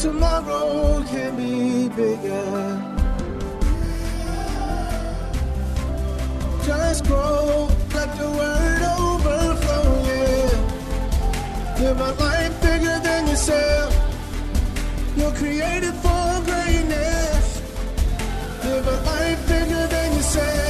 tomorrow can be bigger. Just grow, let the word overflow. Live a life bigger than yourself. You're created for greatness. Live a life bigger than yourself.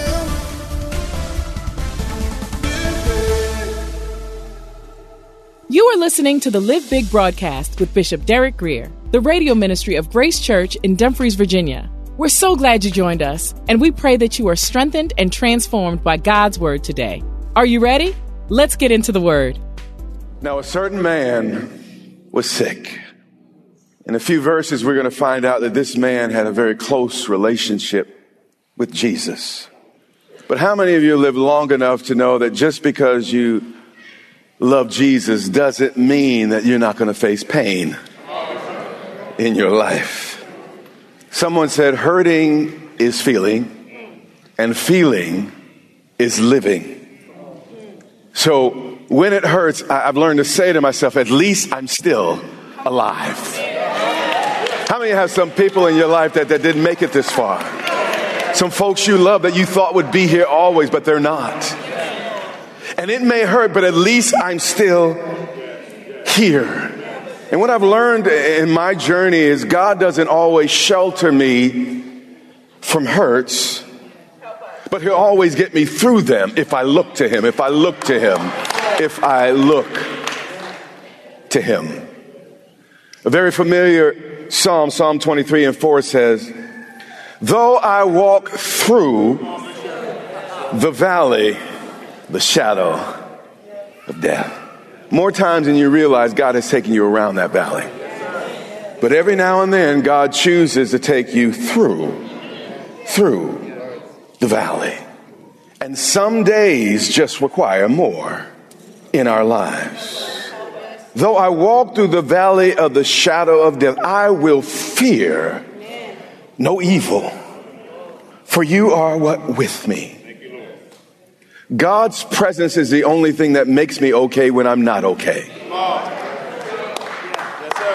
You are listening to the Live Big broadcast with Bishop Derek Grier, the radio ministry of Grace Church in Dumfries, Virginia. We're so glad you joined us, and we pray that you are strengthened and transformed by God's word today. Are you ready? Let's get into the word. Now, a certain man was sick. In a few verses, we're going to find out that this man had a very close relationship with Jesus. But how many of you live long enough to know that just because you love Jesus doesn't mean that you're not going to face pain in your life? Someone said, hurting is feeling, and feeling is living. So when it hurts, I- I've learned to say to myself, at least I'm still alive. How many have some people in your life that, that didn't make it this far? Some folks you love that you thought would be here always, but they're not. And it may hurt, but at least I'm still here. And what I've learned in my journey is God doesn't always shelter me from hurts, but He'll always get me through them if I look to Him, if I look to Him, if I look to Him. A very familiar psalm, Psalm 23 and 4 says, Though I walk through the valley, the shadow of death. More times than you realize, God has taken you around that valley. But every now and then, God chooses to take you through, through the valley. And some days just require more in our lives. Though I walk through the valley of the shadow of death, I will fear no evil, for you are what with me. God's presence is the only thing that makes me okay when I'm not okay.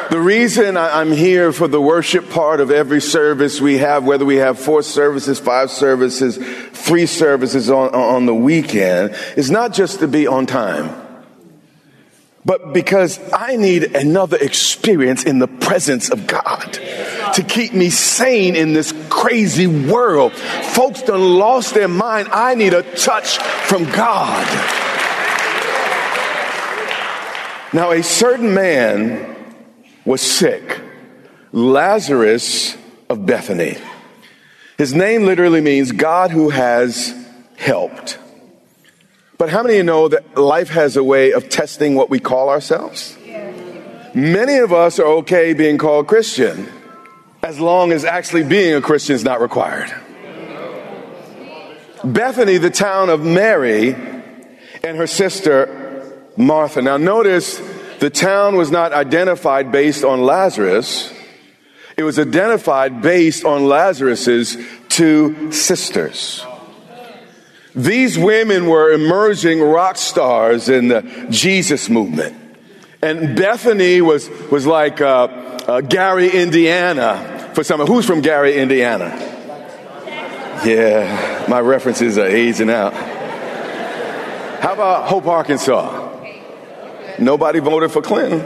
The reason I'm here for the worship part of every service we have, whether we have four services, five services, three services on, on the weekend, is not just to be on time, but because I need another experience in the presence of God to keep me sane in this crazy world. Folks done lost their mind. I need a touch from God. Now, a certain man was sick, Lazarus of Bethany. His name literally means God who has helped. But how many of you know that life has a way of testing what we call ourselves? Many of us are okay being called Christian as long as actually being a Christian is not required. Bethany, the town of Mary, and her sister Martha. Now, notice the town was not identified based on Lazarus, it was identified based on Lazarus's two sisters. These women were emerging rock stars in the Jesus movement. And Bethany was, was like uh, uh, Gary, Indiana, for some. Who's from Gary, Indiana? Yeah, my references are aging out. How about Hope, Arkansas? Nobody voted for Clinton.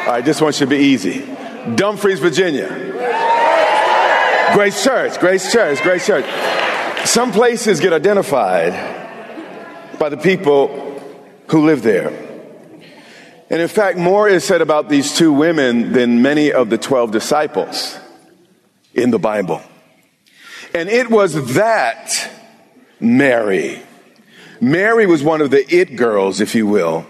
All right, this one should be easy. Dumfries, Virginia. Grace Church, Grace Church, Grace Church. Some places get identified by the people who live there. And in fact, more is said about these two women than many of the 12 disciples in the Bible. And it was that Mary. Mary was one of the it girls, if you will,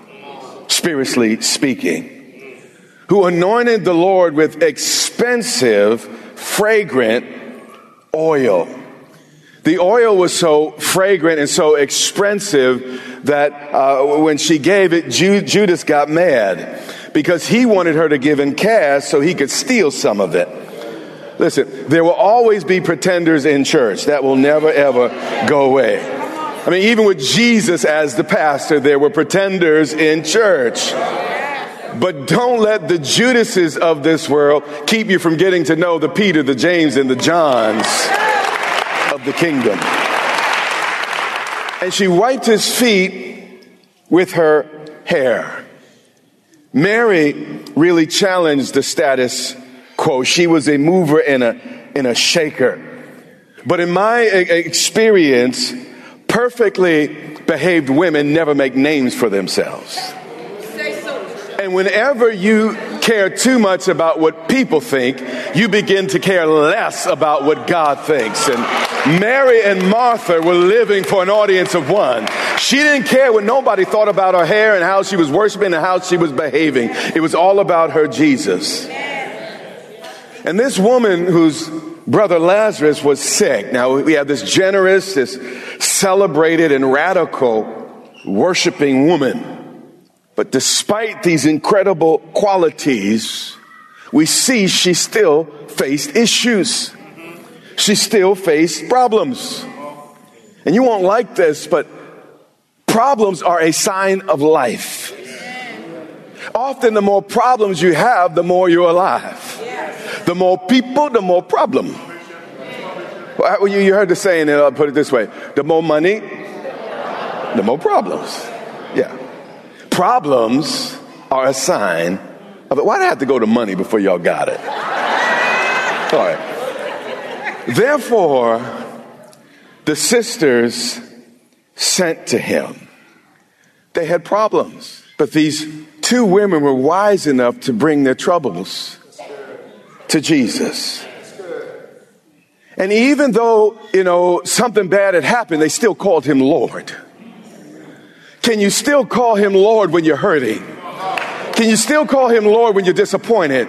spiritually speaking, who anointed the Lord with expensive, fragrant oil. The oil was so fragrant and so expensive that uh, when she gave it, Ju- Judas got mad because he wanted her to give in cash so he could steal some of it. Listen, there will always be pretenders in church. That will never, ever go away. I mean, even with Jesus as the pastor, there were pretenders in church. But don't let the Judases of this world keep you from getting to know the Peter, the James, and the Johns of the kingdom. And she wiped his feet with her hair. Mary really challenged the status quo. She was a mover and a, and a shaker. But in my experience, perfectly behaved women never make names for themselves. And whenever you care too much about what people think, you begin to care less about what God thinks. And Mary and Martha were living for an audience of one. She didn't care what nobody thought about her hair and how she was worshiping and how she was behaving. It was all about her Jesus. And this woman whose brother Lazarus was sick. Now we have this generous, this celebrated and radical worshiping woman. But despite these incredible qualities, we see she still faced issues. She still faced problems. And you won't like this, but problems are a sign of life. Often, the more problems you have, the more you're alive. The more people, the more problem. Well, you heard the saying, and I'll put it this way the more money, the more problems. Yeah. Problems are a sign of it. Why'd I have to go to money before y'all got it? All right. Therefore, the sisters sent to him. They had problems, but these two women were wise enough to bring their troubles to Jesus. And even though, you know, something bad had happened, they still called him Lord. Can you still call him Lord when you're hurting? Can you still call him Lord when you're disappointed?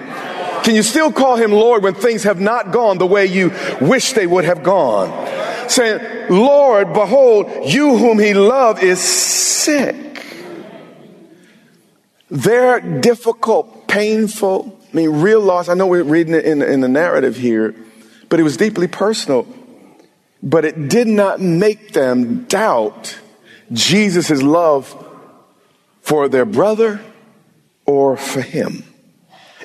Can you still call him Lord when things have not gone the way you wish they would have gone? Saying, Lord, behold, you whom he loved is sick. They're difficult, painful, I mean, real loss. I know we're reading it in, in the narrative here, but it was deeply personal. But it did not make them doubt Jesus' love for their brother or for him.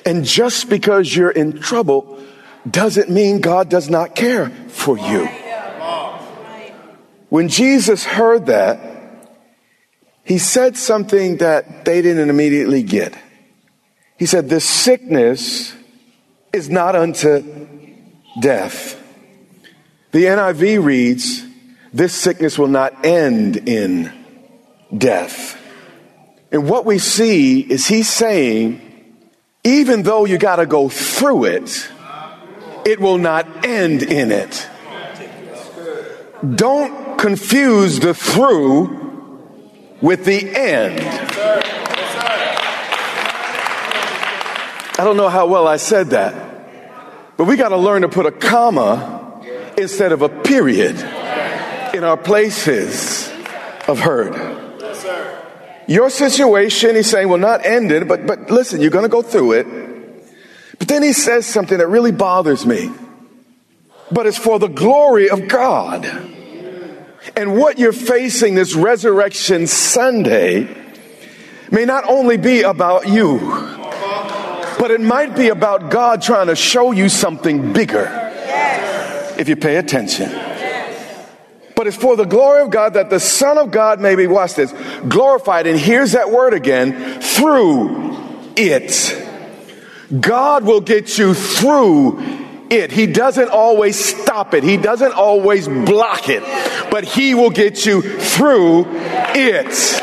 And just because you're in trouble doesn't mean God does not care for you. When Jesus heard that, he said something that they didn't immediately get. He said, This sickness is not unto death. The NIV reads, This sickness will not end in death. And what we see is he's saying, even though you got to go through it, it will not end in it. Don't confuse the through with the end. I don't know how well I said that, but we got to learn to put a comma instead of a period in our places of hurt. Your situation, he's saying, will not end it, but, but listen, you're going to go through it. But then he says something that really bothers me. But it's for the glory of God. And what you're facing this Resurrection Sunday may not only be about you, but it might be about God trying to show you something bigger if you pay attention but it's for the glory of God that the Son of God may be, watch this, glorified. And here's that word again, through it. God will get you through it. He doesn't always stop it. He doesn't always block it, but he will get you through it.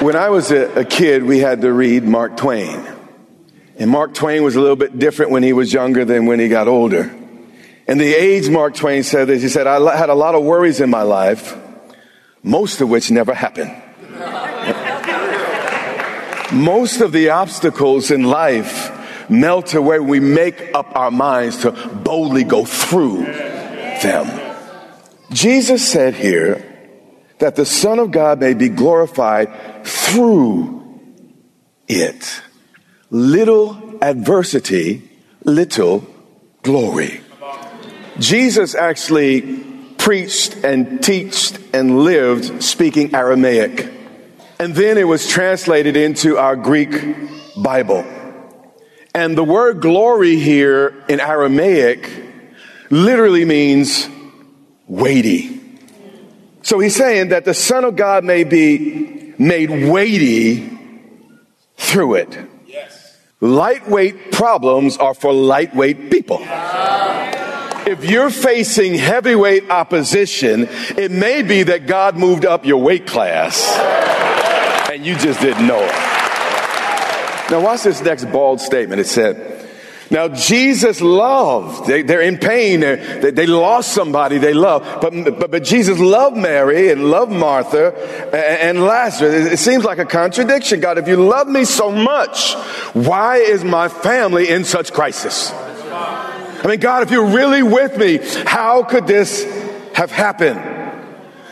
When I was a, kid, we had to read Mark Twain. And Mark Twain was a little bit different when he was younger than when he got older. And the age Mark Twain said this. He said, I had a lot of worries in my life, most of which never happened. most of the obstacles in life melt away when we make up our minds to boldly go through them. Jesus said here that the Son of God may be glorified through it. Little adversity, little glory. Jesus actually preached and taught and lived speaking Aramaic. And then it was translated into our Greek Bible. And the word glory here in Aramaic literally means weighty. So he's saying that the Son of God may be made weighty through it. Yes. Lightweight problems are for lightweight people. If you're facing heavyweight opposition, it may be that God moved up your weight class and you just didn't know it. Now, watch this next bald statement. It said, now, Jesus loved. They, are in pain. They, they, lost somebody they love. But, but, but Jesus loved Mary and loved Martha and, and Lazarus. It seems like a contradiction. God, if you love me so much, why is my family in such crisis? I mean, God, if you're really with me, how could this have happened?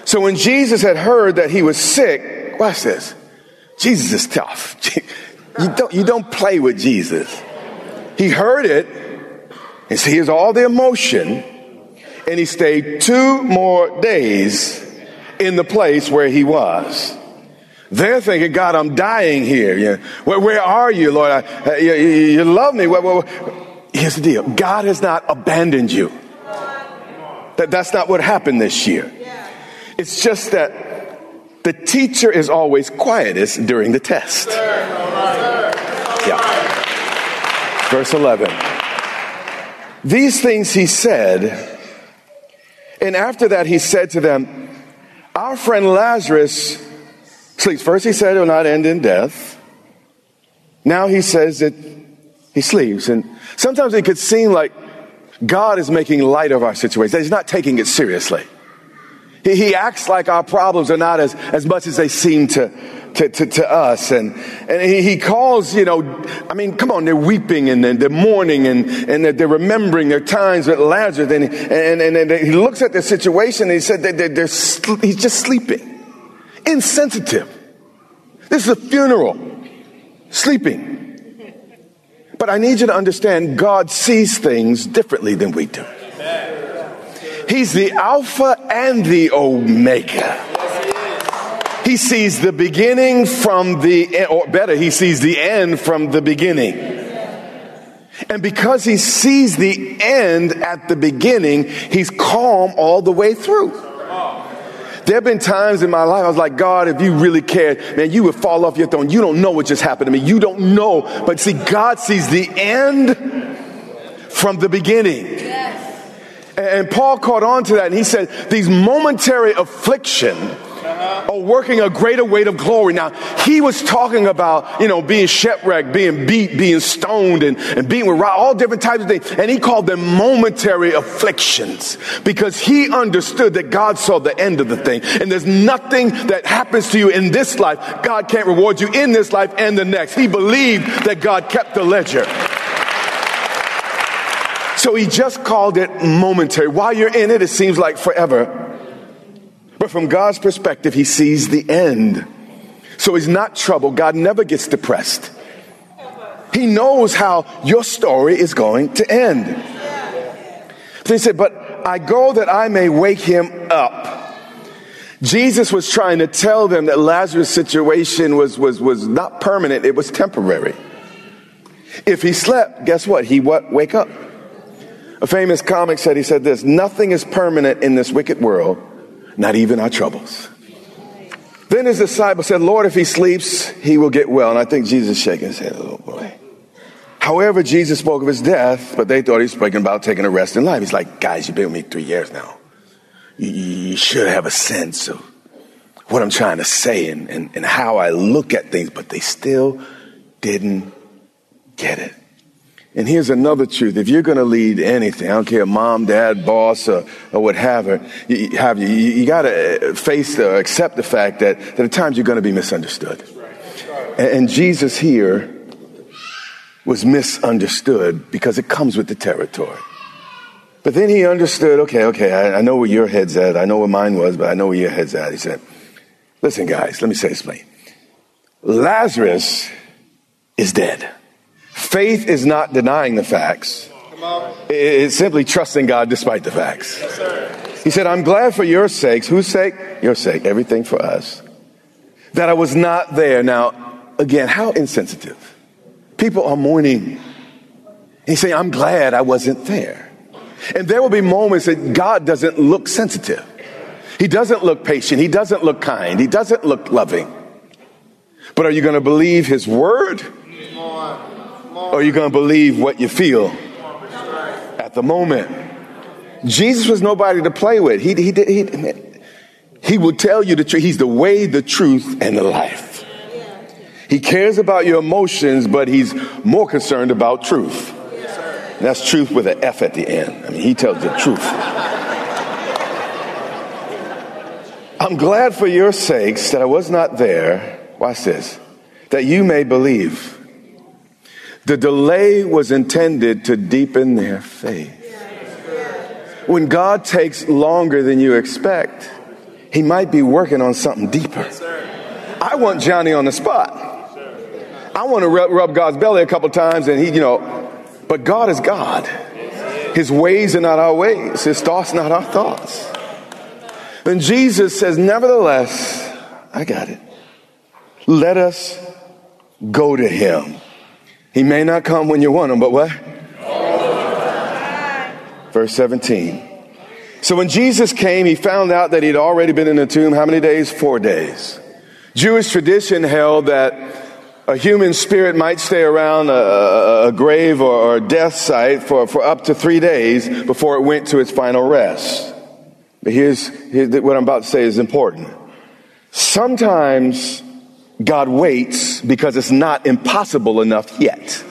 So when Jesus had heard that he was sick, watch this. Jesus is tough. You don't, you don't play with Jesus. He heard it, and he has all the emotion, and he stayed two more days in the place where he was. They're thinking, God, I'm dying here. Yeah. Where, where, are you, Lord? I, uh, you, you, love me. Here's the deal God has not abandoned you. That, that's not what happened this year. It's just that the teacher is always quietest during the test. Yeah. Verse 11. These things he said, and after that he said to them, Our friend Lazarus sleeps. First he said it will not end in death. Now he says that he sleeps. And sometimes it could seem like God is making light of our situation, he's not taking it seriously. He, he acts like our problems are not as, as much as they seem to, to, to, to, us. And, and he, he, calls, you know, I mean, come on, they're weeping and they're mourning and, and they're remembering their times with Lazarus. And, and, and, and he looks at the situation and he said that they're, they're, he's just sleeping, insensitive. This is a funeral, sleeping. But I need you to understand God sees things differently than we do. He's the Alpha and the Omega. He sees the beginning from the, or better, he sees the end from the beginning. And because he sees the end at the beginning, he's calm all the way through. There have been times in my life I was like, God, if you really cared, man, you would fall off your throne. You don't know what just happened to me. You don't know. But see, God sees the end from the beginning. And Paul caught on to that and he said, these momentary affliction are working a greater weight of glory. Now, he was talking about, you know, being shipwrecked, being beat, being stoned, and, and being with all different types of things. And he called them momentary afflictions because he understood that God saw the end of the thing. And there's nothing that happens to you in this life, God can't reward you in this life and the next. He believed that God kept the ledger. So he just called it momentary. While you're in it, it seems like forever. But from God's perspective, he sees the end. So he's not troubled. God never gets depressed. He knows how your story is going to end. So he said, But I go that I may wake him up. Jesus was trying to tell them that Lazarus' situation was, was, was not permanent, it was temporary. If he slept, guess what? He what? Wake up. A famous comic said, he said this, nothing is permanent in this wicked world, not even our troubles. Then his disciple said, Lord, if he sleeps, he will get well. And I think Jesus shaking his head, oh boy. However, Jesus spoke of his death, but they thought he was speaking about taking a rest in life. He's like, guys, you've been with me three years now. You, you should have a sense of what I'm trying to say and, and, and how I look at things, but they still didn't get it. And here's another truth. If you're going to lead anything, I don't care, mom, dad, boss, or, or what have you, have you, you, you got to uh, face the, accept the fact that, that at times you're going to be misunderstood. And, and Jesus here was misunderstood because it comes with the territory. But then he understood, okay, okay, I, I know where your head's at. I know where mine was, but I know where your head's at. He said, listen, guys, let me say this plain. Lazarus is dead. Faith is not denying the facts. It's simply trusting God despite the facts. he said, I'm glad for your sakes. Whose sake? Your sake. Everything for us. That I was not there. Now, again, how insensitive. People are mourning. He's saying, I'm glad I wasn't there. And there will be moments that God doesn't look sensitive. He doesn't look patient. He doesn't look kind. He doesn't look loving. But are you going to believe his word? Or are you going to believe what you feel at the moment? Jesus was nobody to play with. He, he, he, he will tell you the truth. He's the way, the truth, and the life. He cares about your emotions, but he's more concerned about truth. that's truth with an F at the end. I mean, he tells the truth. I'm glad for your sakes that I was not there. Watch this. That you may believe. The delay was intended to deepen their faith. When God takes longer than you expect, He might be working on something deeper. I want Johnny on the spot. I want to rub, God's belly a couple times and he, you know, but God is God. His ways are not our ways, His thoughts not our thoughts. Then Jesus says, Nevertheless, I got it. Let us go to Him. He may not come when you want him, but what? Verse 17. So when Jesus came, he found out that he'd already been in the tomb how many days? Four days. Jewish tradition held that a human spirit might stay around a, a grave or, a death site for, for up to three days before it went to its final rest. But here's, here's what I'm about to say is important. Sometimes God waits because it's not impossible enough yet.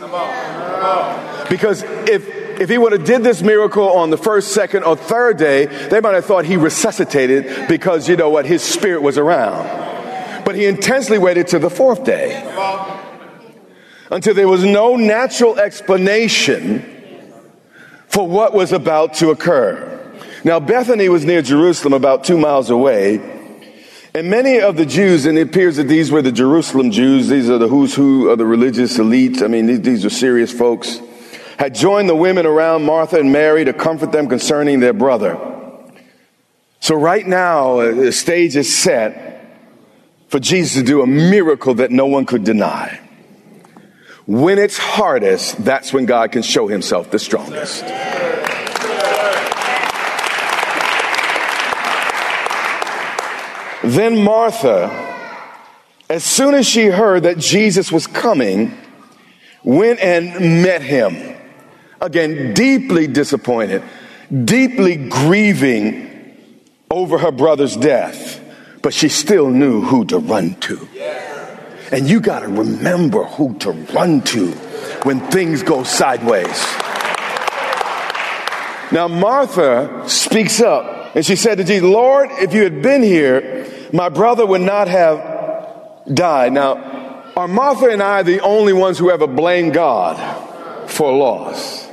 Because if if he would have did this miracle on the first, second, or third day, they might have thought he resuscitated because you know what, his spirit was around. But he intensely waited to the fourth day until there was no natural explanation for what was about to occur. Now, Bethany was near Jerusalem, about two miles away. And many of the Jews, and it appears that these were the Jerusalem Jews, these are the who's who of the religious elite. I mean, these, these are serious folks, had joined the women around Martha and Mary to comfort them concerning their brother. So right now, uh, the stage is set for Jesus to do a miracle that no one could deny. When it's hardest, that's when God can show himself the strongest. Then Martha, as soon as she heard that Jesus was coming, went and met him. Again, deeply disappointed, deeply grieving over her brother's death, but she still knew who to run to. And you got to remember who to run to when things go sideways. Now, Martha speaks up and she said to Jesus, Lord, if you had been here, my brother would not have died. Now, are Martha and I the only ones who ever blame God for loss?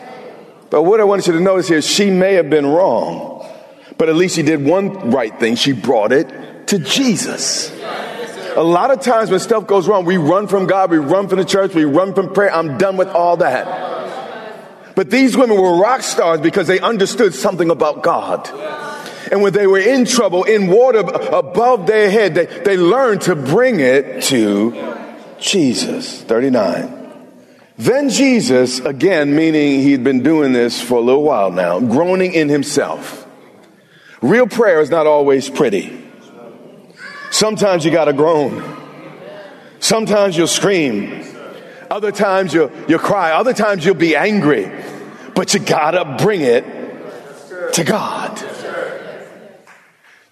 But what I want you to notice here, she may have been wrong, but at least she did one right thing. She brought it to Jesus. A lot of times when stuff goes wrong, we run from God, we run from the church, we run from prayer. I'm done with all that. But these women were rock stars because they understood something about God. And when they were in trouble, in water above their head, they, they learned to bring it to Jesus. 39. Then Jesus, again, meaning he'd been doing this for a little while now, groaning in himself. Real prayer is not always pretty. Sometimes you gotta groan. Sometimes you'll scream. Other times you'll, you'll cry. Other times you'll be angry. But you gotta bring it to God.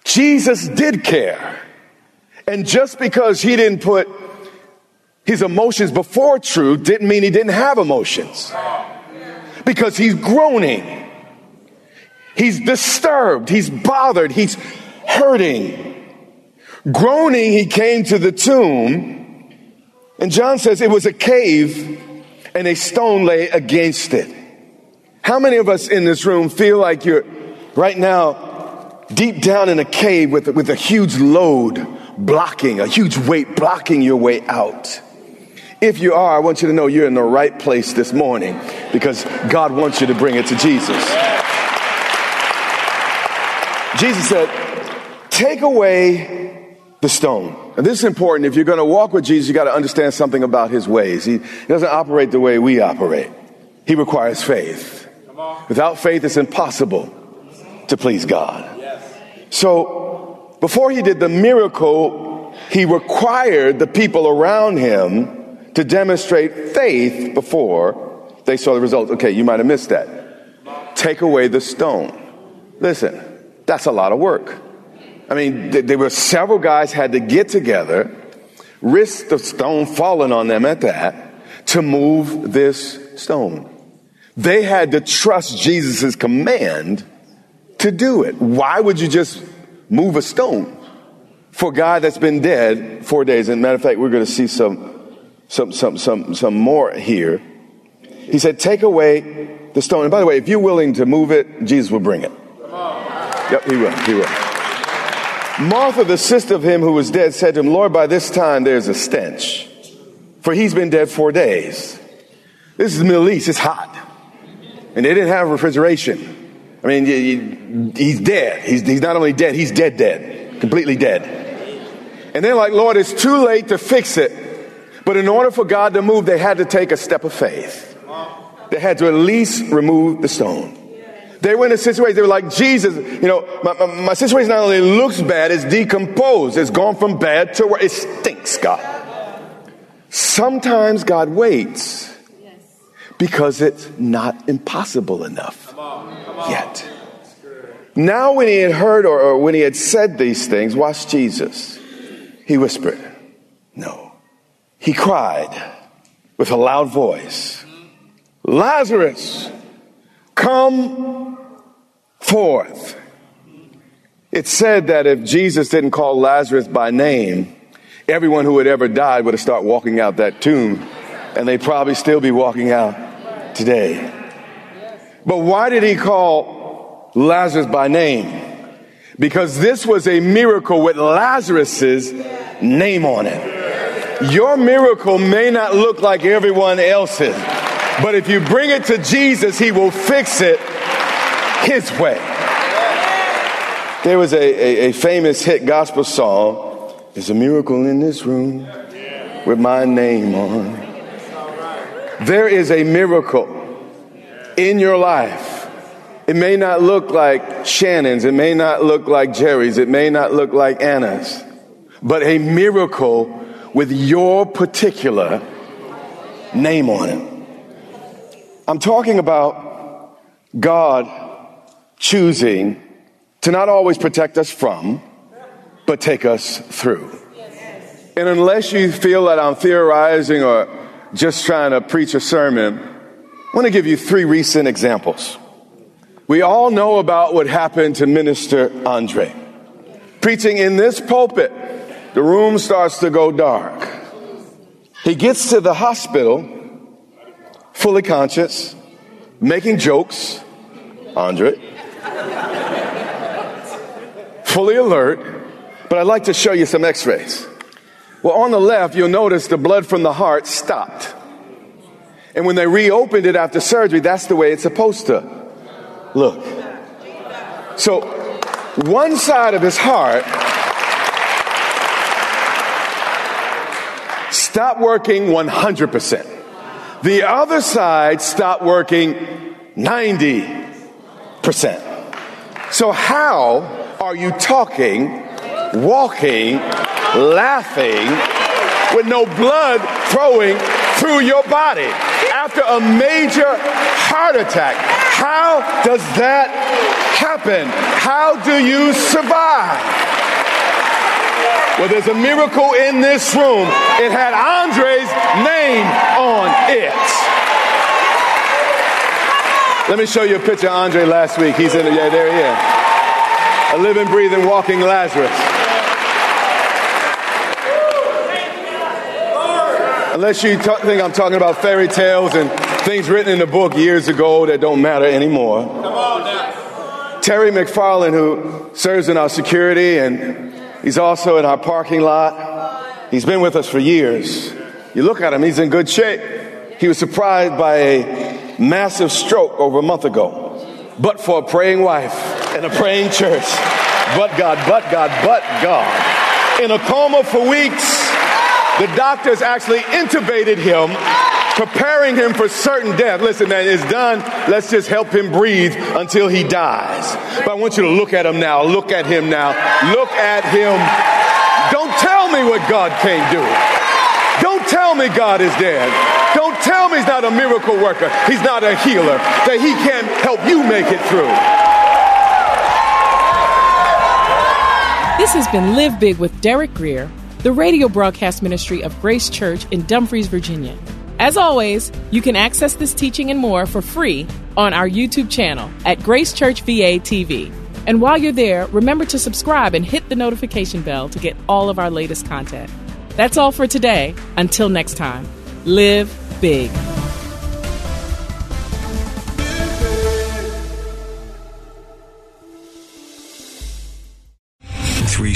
Jesus did care. And just because he didn't put his emotions before truth didn't mean he didn't have emotions. because he's groaning. He's disturbed. He's bothered. He's hurting. Groaning, he came to the tomb. And John says it was a cave and a stone lay against it. How many of us in this room feel like you're right now deep down in a cave with, with a huge load blocking, a huge weight blocking your way out? If you are, I want you to know you're in the right place this morning because God wants you to bring it to Jesus. Jesus said, Take away the stone. And this is important. If you're going to walk with Jesus, you got to understand something about his ways. He doesn't operate the way we operate, he requires faith. Without faith, it's impossible to please God. So, before he did the miracle, he required the people around him to demonstrate faith before they saw the results. Okay, you might have missed that. Take away the stone. Listen, that's a lot of work. I mean, there were several guys had to get together, risk the stone falling on them at that, to move this stone. They had to trust Jesus' command to do it. Why would you just move a stone for guy that's been dead four days? And matter of fact, we're going to see some, some, some, some, some more here. He said, take away the stone. And by the way, if you're willing to move it, Jesus will bring it. Yep, he will. He will. Martha, the sister of him who was dead, said to him, Lord, by this time there's a stench, for he's been dead four days. This is the Middle East, it's hot. And they didn't have refrigeration. I mean, he's dead. He's, he's not only dead, he's dead, dead, completely dead. And they're like, Lord, it's too late to fix it. But in order for God to move, they had to take a step of faith. They had to at least remove the stone. They were in a situation, they were like, Jesus, you know, my, my, my situation not only looks bad, it's decomposed. It's gone from bad to where it stinks, God. Sometimes God waits because it's not impossible enough yet. Now, when he had heard or, or when he had said these things, watch Jesus. He whispered, No. He cried with a loud voice, Lazarus, come forth. It said that if Jesus didn't call Lazarus by name, everyone who had ever died would have started walking out that tomb, and they'd probably still be walking out today. But why did he call Lazarus by name? Because this was a miracle with Lazarus's name on it. Your miracle may not look like everyone else's, but if you bring it to Jesus, he will fix it his way. There was a, a, a famous hit gospel song, There's a miracle in this room with my name on. There is a miracle in your life. It may not look like Shannon's, it may not look like Jerry's, it may not look like Anna's, but a miracle with your particular name on it. I'm talking about God choosing to not always protect us from, but take us through. And unless you feel that I'm theorizing or just trying to preach a sermon, I want to give you three recent examples. We all know about what happened to Minister Andre. Preaching in this pulpit, the room starts to go dark. He gets to the hospital fully conscious, making jokes, Andre, fully alert, but I'd like to show you some x rays. Well, on the left, you'll notice the blood from the heart stopped. And when they reopened it after surgery, that's the way it's supposed to look. So, one side of his heart stopped working 100%. The other side stopped working 90%. So, how are you talking, walking, laughing with no blood flowing through your body after a major heart attack? How does that happen? How do you survive? Well, there's a miracle in this room. It had Andre's name on it. Let me show you a picture of Andre last week. He's in yeah, there he is. A living, breathing, walking Lazarus. Unless you t- think I'm talking about fairy tales and things written in the book years ago that don't matter anymore. Terry McFarland, who serves in our security and he's also in our parking lot. He's been with us for years. You look at him, he's in good shape. He was surprised by a massive stroke over a month ago, but for a praying wife and a praying church. But God, but God, but God. In a coma for weeks, the doctors actually intubated him, preparing him for certain death. Listen, man, it's done. Let's just help him breathe until he dies. But I want you to look at him now. Look at him now. Look at him. Don't tell me what God can't do. Don't tell me God is dead. Don't tell me he's not a miracle worker. He's not a healer. That he can't help you make it through. This has been Live Big with Derek Grier, the radio broadcast ministry of Grace Church in Dumfries, Virginia. As always, you can access this teaching and more for free on our YouTube channel at Grace Church VA TV. And while you're there, remember to subscribe and hit the notification bell to get all of our latest content. That's all for today. Until next time, live big.